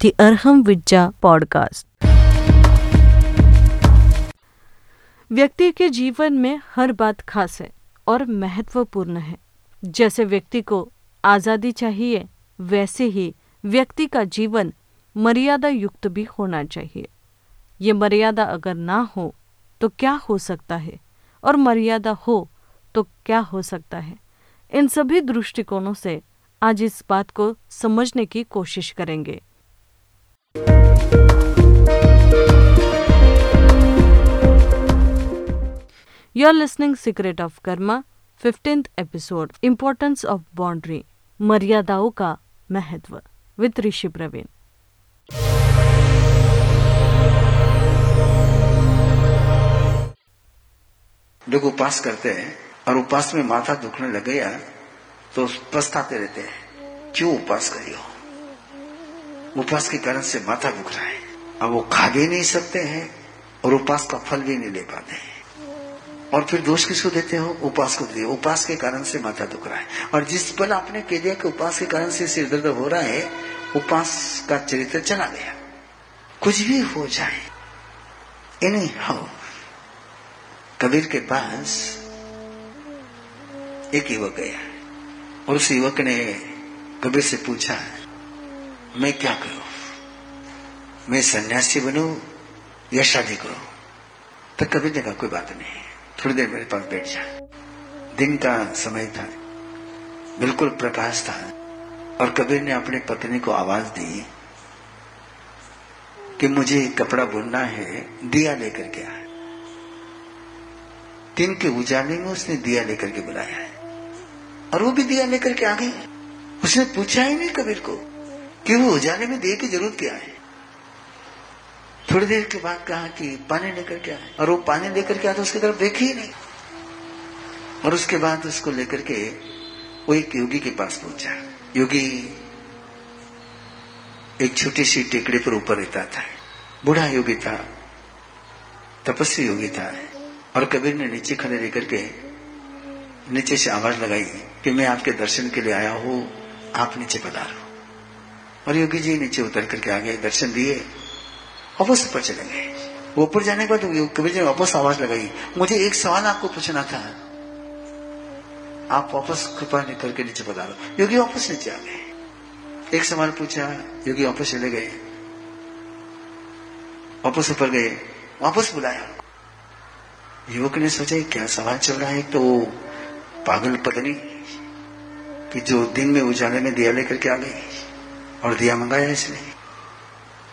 the Arham Vidya podcast. व्यक्ति के जीवन में हर बात खास है और महत्वपूर्ण है। जैसे व्यक्ति को आज़ादी चाहिए, वैसे ही व्यक्ति का जीवन मर्यादा युक्त भी होना चाहिए। ये मर्यादा अगर ना हो तो क्या हो सकता है? और मर्यादा हो तो क्या हो सकता है? इन सभी दृष्टिकोणों से आज इस बात को समझने की कोशिश करेंगे। You're listening Secret of Karma, 15th episode, Importance of Boundary, मर्यादाओं का महत्व विद ऋषि प्रवीण लोग उपास करते हैं और उपास में माथा दुखने लग गया तो पछताते रहते हैं। क्यों उपास करियो? उपास के कारण से माथा दुख रहा है। अब वो खा भी नहीं सकते हैं और उपास का फल भी नहीं ले पाते हैं। और फिर दोष किसको देते हो? उपास को देते उपास के कारण से माथा दुख रहा है। और जिस पल आपने कह दिया कि उपास के कारण से सिर दर्द हो रहा है, उपास का चरित्र चला गया। कुछ भी हो जाए एनी हाउ कबीर के पास एक युवक गया। और उस युवक ने कबीर से पूछा मैं क्या करूँ? मैं सन्यासी बनू या शादी करूँ? तो कभी कहा कोई बात नहीं। थोड़ी देर मेरे पास बैठ जा दिन का समय था। बिल्कुल प्रकाश था। और कबीर ने अपनी पत्नी को आवाज़ दी कि मुझे कपड़ा बुनना है, दिया लेकर के आए। दिन के उजाले में उसने दिया लेकर के बुलाया है। और वो भी दिया लेकर के आ गई। उसने पूछा ही नहीं कबीर को कि वो उजाले में दिए की ज़रूरत क्या है? थोड़ी देर के बाद कहा कि पानी लेकर के आए। और वो पानी लेकर क्या तो उसकी तरफ़ देखी ही नहीं। और उसके बाद उसको लेकर के वो एक योगी के पास पहुँचा। योगी एक छोटी सी टेकड़ी पर ऊपर रहता था। बूढ़ा योगी था, तपस्वी योगी था। और कबीर ने नीचे खड़े लेकर के नीचे से आवाज़ लगाई कि मैं आपके दर्शन के लिए आया हूँ, आप नीचे पधारो। और योगी जी नीचे उतर करके आ गए दर्शन दिए, वापस ऊपर चले गए। ऊपर जाने के बाद कबीर जी ने वापस आवाज़ लगाई, मुझे एक सवाल आपको पूछना था। आप वापस कृपा निकल के नीचे पधारो। योगी वापस नीचे आ गए। एक सवाल पूछा, योगी वापस चले गए। वापस ऊपर गए, वापस बुलाया। युवक ने सोचा क्या सवाल चल रहा है? तो वो पागल पत्नी कि जो दिन में उजाले में दिया लेकर के आ गई। और दिया मंगाया इसने।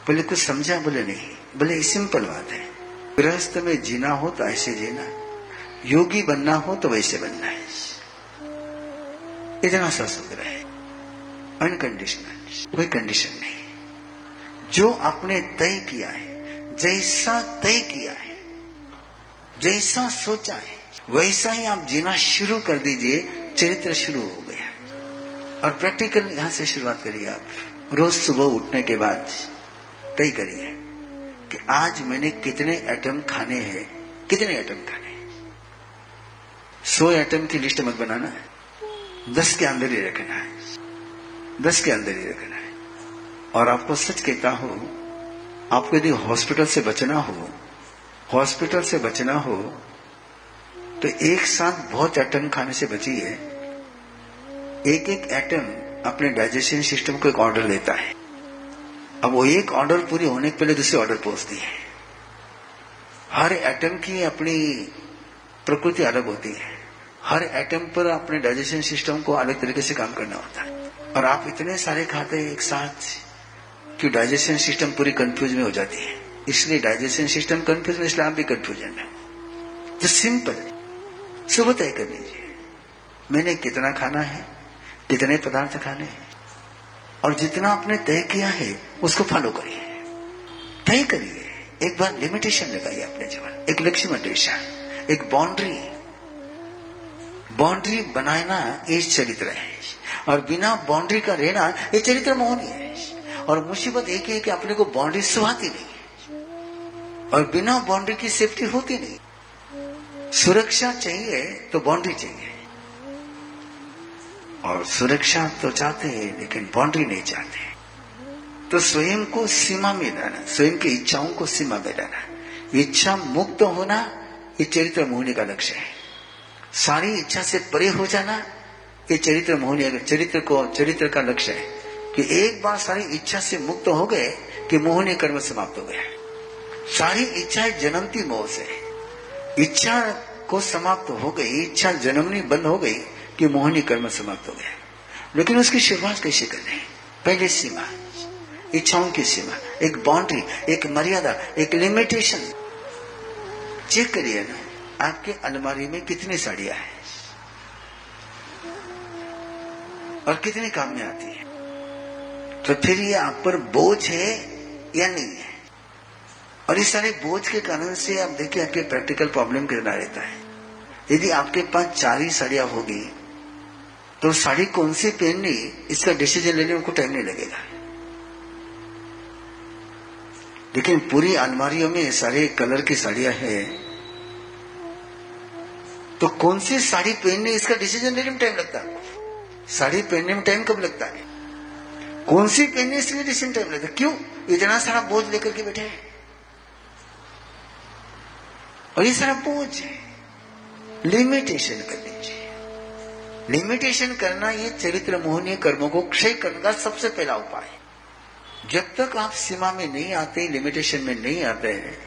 बोले कुछ समझा? बोले, नहीं। बोले सिंपल बात है। गृहस्थ में जीना हो तो ऐसे जीना योगी बनना हो तो वैसे बनना है। इतना सा सुंदर है। अनकंडीशनल कोई कंडीशन नहीं। जो आपने तय किया है, जैसा तय किया है, जैसा सोचा है, वैसा ही आप जीना शुरू कर दीजिए, चरित्र शुरू हो गया। और प्रैक्टिकल यहाँ से शुरुआत करिए आप। रोज सुबह उठने के बाद तय करिए कि आज मैंने कितने एटम खाने हैं, कितने एटम खाने सौ एटम की लिस्ट मत बनाना है, दस के अंदर ही रखना है, दस के अंदर ही रखना है। और आपको सच कहता हूँ, आपको यदि हॉस्पिटल से बचना हो हॉस्पिटल से बचना हो तो एक साथ बहुत एटम खाने से बचिए। एक एक एटम अपने डाइजेशन सिस्टम को एक ऑर्डर देता है। अब वो एक ऑर्डर पूरी होने के पहले दूसरे ऑर्डर पहुँचती है। हर एटम की अपनी प्रकृति अलग होती है। हर एटम पर अपने डाइजेशन सिस्टम को अलग तरीके से काम करना होता है। और आप इतने सारे खाते हैं एक साथ कि डाइजेशन सिस्टम पूरी कंफ्यूज में हो जाती है। इसलिए डाइजेशन सिस्टम कंफ्यूज में इसलिए आप भी कंफ्यूजन में तो सिंपल सुबह तय कर लीजिए। मैंने कितना खाना है? कितने पदार्थ खाने। हैं और जितना आपने तय किया है, उसको फॉलो करिए। तय करिए। एक बार लिमिटेशन लगाइए अपने जीवन। एक लक्ष्य मेडिटेशन एक बाउंड्री बाउंड्री बनाना ये चरित्र है। और बिना बाउंड्री का रहना, ये चरित्र मोहनी है। और मुसीबत एक है कि अपने को बाउंड्री सुहाती नहीं और बिना बाउंड्री की सेफ्टी होती नहीं। सुरक्षा चाहिए तो बाउंड्री चाहिए। और सुरक्षा तो चाहते हैं, लेकिन बाउंड्री नहीं चाहते तो स्वयं को सीमा में लाना स्वयं की इच्छाओं को सीमा में लाना इच्छा मुक्त होना, ये चरित्र मोहनी का लक्ष्य है। सारी इच्छा से परे हो जाना, ये चरित्र मोहनी चरित्र को, चरित्र का लक्ष्य है कि एक बार सारी इच्छा से मुक्त हो गए कि मोहनी कर्म समाप्त हो गया सारी इच्छाएँ जन्मती मोह से इच्छा को समाप्त हो गई, इच्छा जन्मनी बंद हो गई कि मोहनी कर्म समाप्त हो गया। लेकिन उसकी शुरुआत कैसे करनी? पहले सीमा, इच्छाओं की सीमा, एक बाउंड्री एक मर्यादा, एक लिमिटेशन चेक करिए ना, आपके अलमारी में कितनी साड़ियाँ हैं? और कितने काम में आती है? तो फिर ये आप पर बोझ है या नहीं है? और इस सारे बोझ के कारण से आप देखिए आपके प्रैक्टिकल प्रॉब्लम कितना रहता है। यदि आपके पास चार ही साड़ियाँ होगी तो साड़ी कौन सी पहननी, इसका डिसीज़न लेने में को टाइम नहीं लगेगा। लेकिन पूरी अलमारियों में सारे कलर की साड़ियाँ हैं। तो कौन सी साड़ी पहनने, इसका डिसीज़न लेने में टाइम लगता है? साड़ी पहनने में टाइम कब लगता है? कौन सी पहनने इसलिए डिसीज़न टाइम लगता है? क्यों? इतना सारा बोझ लेकर के बैठे हैं। और ये सारा बोझ है। लिमिटेशन कर लीजिए लिमिटेशन करना ये चरित्र मोहनीय कर्मों को क्षय करने का सबसे पहला उपाय जब तक आप सीमा में नहीं आते लिमिटेशन में नहीं आते हैं,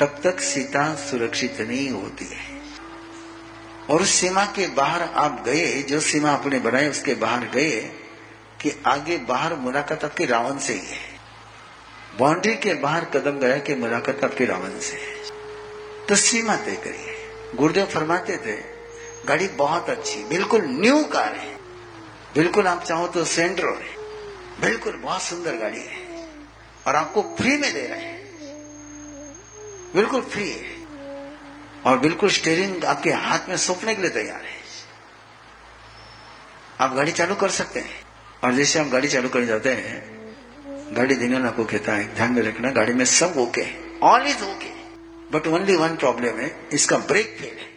तब तक सीता सुरक्षित नहीं होती है। और उस सीमा के बाहर आप गए, जो सीमा आपने बनाई, उसके बाहर गए कि आगे बाहर मुलाकात आपके रावण से ही है। बाउंड्री के बाहर कदम गया कि मुलाकात आपके रावण से है। तो सीमा तय करिए। गुरुदेव फरमाते थे गाड़ी बहुत अच्छी, बिल्कुल न्यू कार है। बिल्कुल आप चाहो तो सेंट्रो है बिल्कुल बहुत सुंदर गाड़ी है। और आपको फ्री में दे रहे हैं। बिल्कुल फ्री है। और बिल्कुल स्टेयरिंग आपके हाथ में सौंपने के लिए तैयार है। आप गाड़ी चालू कर सकते हैं। और जैसे आप गाड़ी चालू कर जाते हैं, गाड़ी देने वाला आपको कहता है, ध्यान में रखना, गाड़ी में सब okay all is okay but only one problem है, इसका ब्रेक फेल है।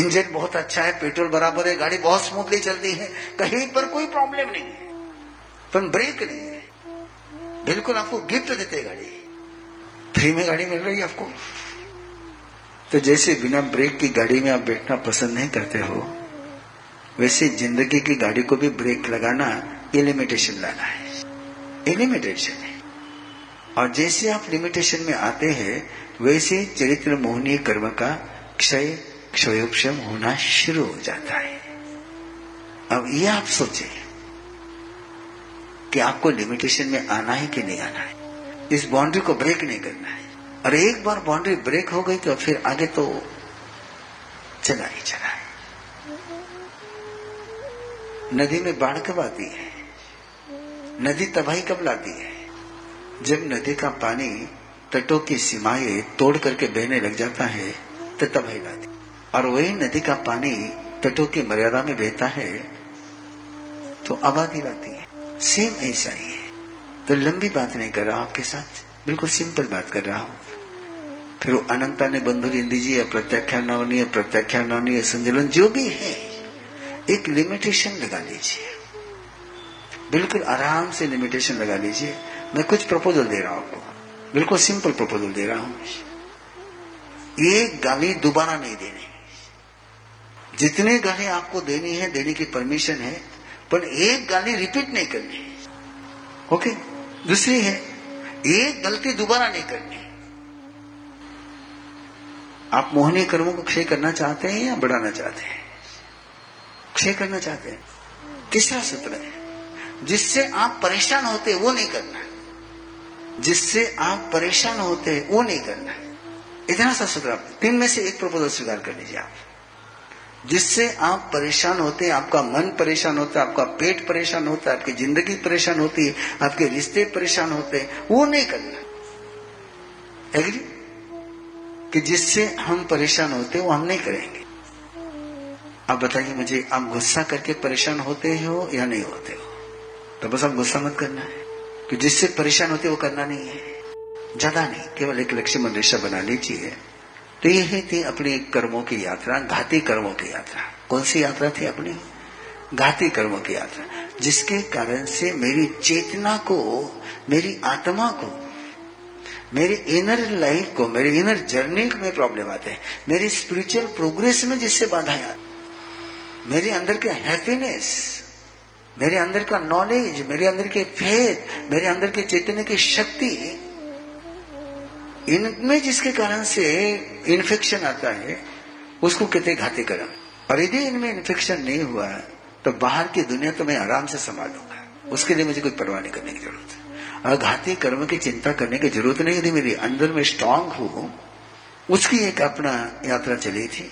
इंजन बहुत अच्छा है, पेट्रोल बराबर है, गाड़ी बहुत स्मूथली चलती है, कहीं पर कोई प्रॉब्लम नहीं है। पर ब्रेक नहीं है। बिल्कुल आपको गिफ्ट देते गाड़ी। फ्री में गाड़ी मिल रही है आपको। तो जैसे बिना ब्रेक की गाड़ी में आप बैठना पसंद नहीं करते हो, वैसे ज़िंदगी की गाड़ी को भी ब्रेक लगाना ये लिमिटेशन लाना है। ये लिमिटेशन है। और जैसे आप लिमिटेशन में आते हैं, वैसे चरित्र मोहनीय कर्म का क्षय क्षयोक्षम होना शुरू हो जाता है। अब ये आप सोचे कि आपको लिमिटेशन में आना है कि नहीं आना है। इस बाउंड्री को ब्रेक नहीं करना है। और एक बार बाउंड्री ब्रेक हो गई तो फिर आगे तो चला ही चला है। नदी में बाढ़ कब आती है? नदी तबाही कब लाती है? जब नदी का पानी तटों की सीमाएँ तोड़ करके बहने लग जाता है तो तबाही लाती और वही नदी का पानी तटों की मर्यादा में बहता है तो आबादी लाती है। सेम ऐसा ही है। तो लंबी बात नहीं कर रहा हूँ आपके साथ। बिल्कुल सिंपल बात कर रहा हूँ। फिर वो अनंता ने बंधु दीजिए प्रत्याख्यान नवनीय प्रत्याख्यान नवनीय संजलन, जो भी है, एक लिमिटेशन लगा लीजिए। बिल्कुल आराम से लिमिटेशन लगा लीजिए। मैं कुछ प्रपोजल दे रहा हूँ आपको। बिल्कुल सिंपल प्रपोजल दे रहा हूँ। ये गाली दोबारा नहीं देनी। जितने गाने आपको देनी है, देने की परमिशन है, पर एक गाली रिपीट नहीं करनी। ओके दूसरी है, एक गलती दोबारा नहीं करनी। आप मोहनीय कर्मों को क्षय करना चाहते हैं या बढ़ाना चाहते हैं? क्षय करना चाहते हैं। तीसरा सूत्र है? जिससे आप परेशान होते वो नहीं करना जिससे आप परेशान होते वो नहीं करना इतना सा सूत्र आप तीन में से एक प्रपोजल स्वीकार कर लीजिए आप। जिससे आप परेशान होते हैं, आपका मन परेशान होता है, आपका पेट परेशान होता है, आपकी ज़िंदगी परेशान होती है, आपके रिश्ते परेशान होते हैं, वो नहीं करना। एग्री कि जिससे हम परेशान होते हैं, वो हम नहीं करेंगे। आप बताइए, मुझे आप गुस्सा करके परेशान होते हो या नहीं होते हो? तो बस आप गुस्सा मत करना है। कि जिससे परेशान होते वो करना नहीं है। ज़्यादा नहीं, केवल एक लक्ष्मण रेशा बना लीजिए। तो यही थी अपनी कर्मों की यात्रा, घाती कर्मों की यात्रा। कौन सी यात्रा थी अपनी? घाती कर्मों की यात्रा। जिसके कारण से मेरी चेतना को, मेरी आत्मा को, मेरी इनर लाइफ को, मेरी इनर जर्नी में प्रॉब्लम आते हैं। मेरी स्पिरिचुअल प्रोग्रेस में जिससे बाधा मेरे अंदर के हैप्पीनेस मेरे अंदर का नॉलेज मेरे अंदर के फेथ मेरे अंदर के चेतने की शक्ति इनमें जिसके कारण से इन्फेक्शन आता है, उसको कहते घाते कर्म और यदि इनमें इन्फेक्शन नहीं हुआ तो बाहर की दुनिया तो मैं आराम से संभालूँगा उसके लिए मुझे कोई परवाह नहीं करने की ज़रूरत है। अघाती कर्म की चिंता करने की ज़रूरत नहीं, यदि मेरी अंदर में स्ट्रांग हो, उसकी एक अपना यात्रा चली थी।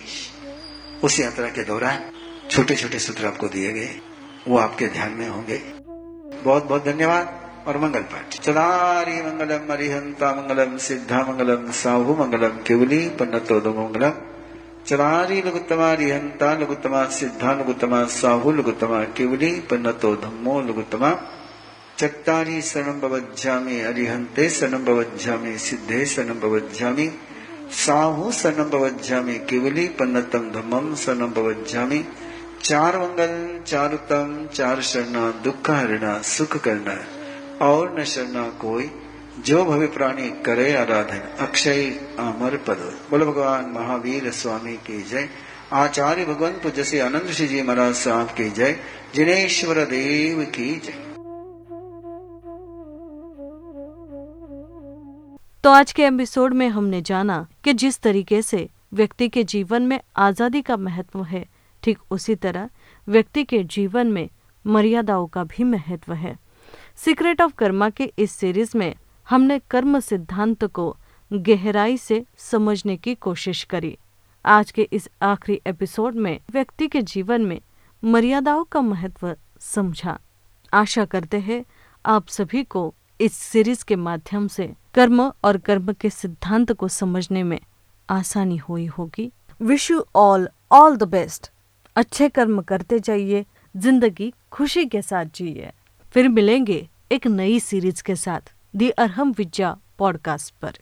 उस यात्रा के दौरान छोटे छोटे सूत्र आपको दिए गए, वो आपके ध्यान में होंगे। बहुत बहुत धन्यवाद। और मंगल पाठ। चलारी मंगलम, अरिहंता मंगलम, सिद्धा मंगलम, साहु मंगलम, केवली पन्नतो मंगलम। चलारी लघुत्तमा रिहंता लघुत्तमा, सिद्धा लघुत्तमा, साहु लघुत्तमा, केवली पन्नतो धम्मो लघुत्तमा। चट्टारी शरणम बवज्जामि अरिहंते शरणम बवज्जामि सिद्धे शरणम बवज्जामि साहु शरणम बवज्जामि केवली पन्नतम धम्मम शरणम बवज्जामि चार मंगल, चार उत्तम, चार शरणा, दुख हरना सुख करना। और न शरणा कोई, जो भव्य प्राणी करे आराधन। अक्षय अमर पद। बोलो भगवान महावीर स्वामी की जय। आचार्य भगवान पूज्य से आनंद श्री जी महाराज साहब की जय। जिनेश्वर देव की जय। तो आज के एपिसोड में हमने जाना कि जिस तरीके से व्यक्ति के जीवन में आज़ादी का महत्व है, ठीक उसी तरह व्यक्ति के जीवन में मर्यादाओं का भी महत्व है। सीक्रेट ऑफ़ कर्मा के इस सीरीज़ में हमने कर्म सिद्धांत को गहराई से समझने की कोशिश करी। आज के इस आखिरी एपिसोड में व्यक्ति के जीवन में मर्यादाओं का महत्व समझा। आशा करते हैं आप सभी को इस सीरीज़ के माध्यम से कर्म और कर्म के सिद्धांत को समझने में आसानी हुई होगी। Wish you all all the best अच्छे कर्म करते जाइए, ज़िंदगी खुशी के साथ जिए। फिर मिलेंगे एक नई सीरीज़ के साथ दी अरहम विद्या पॉडकास्ट पर।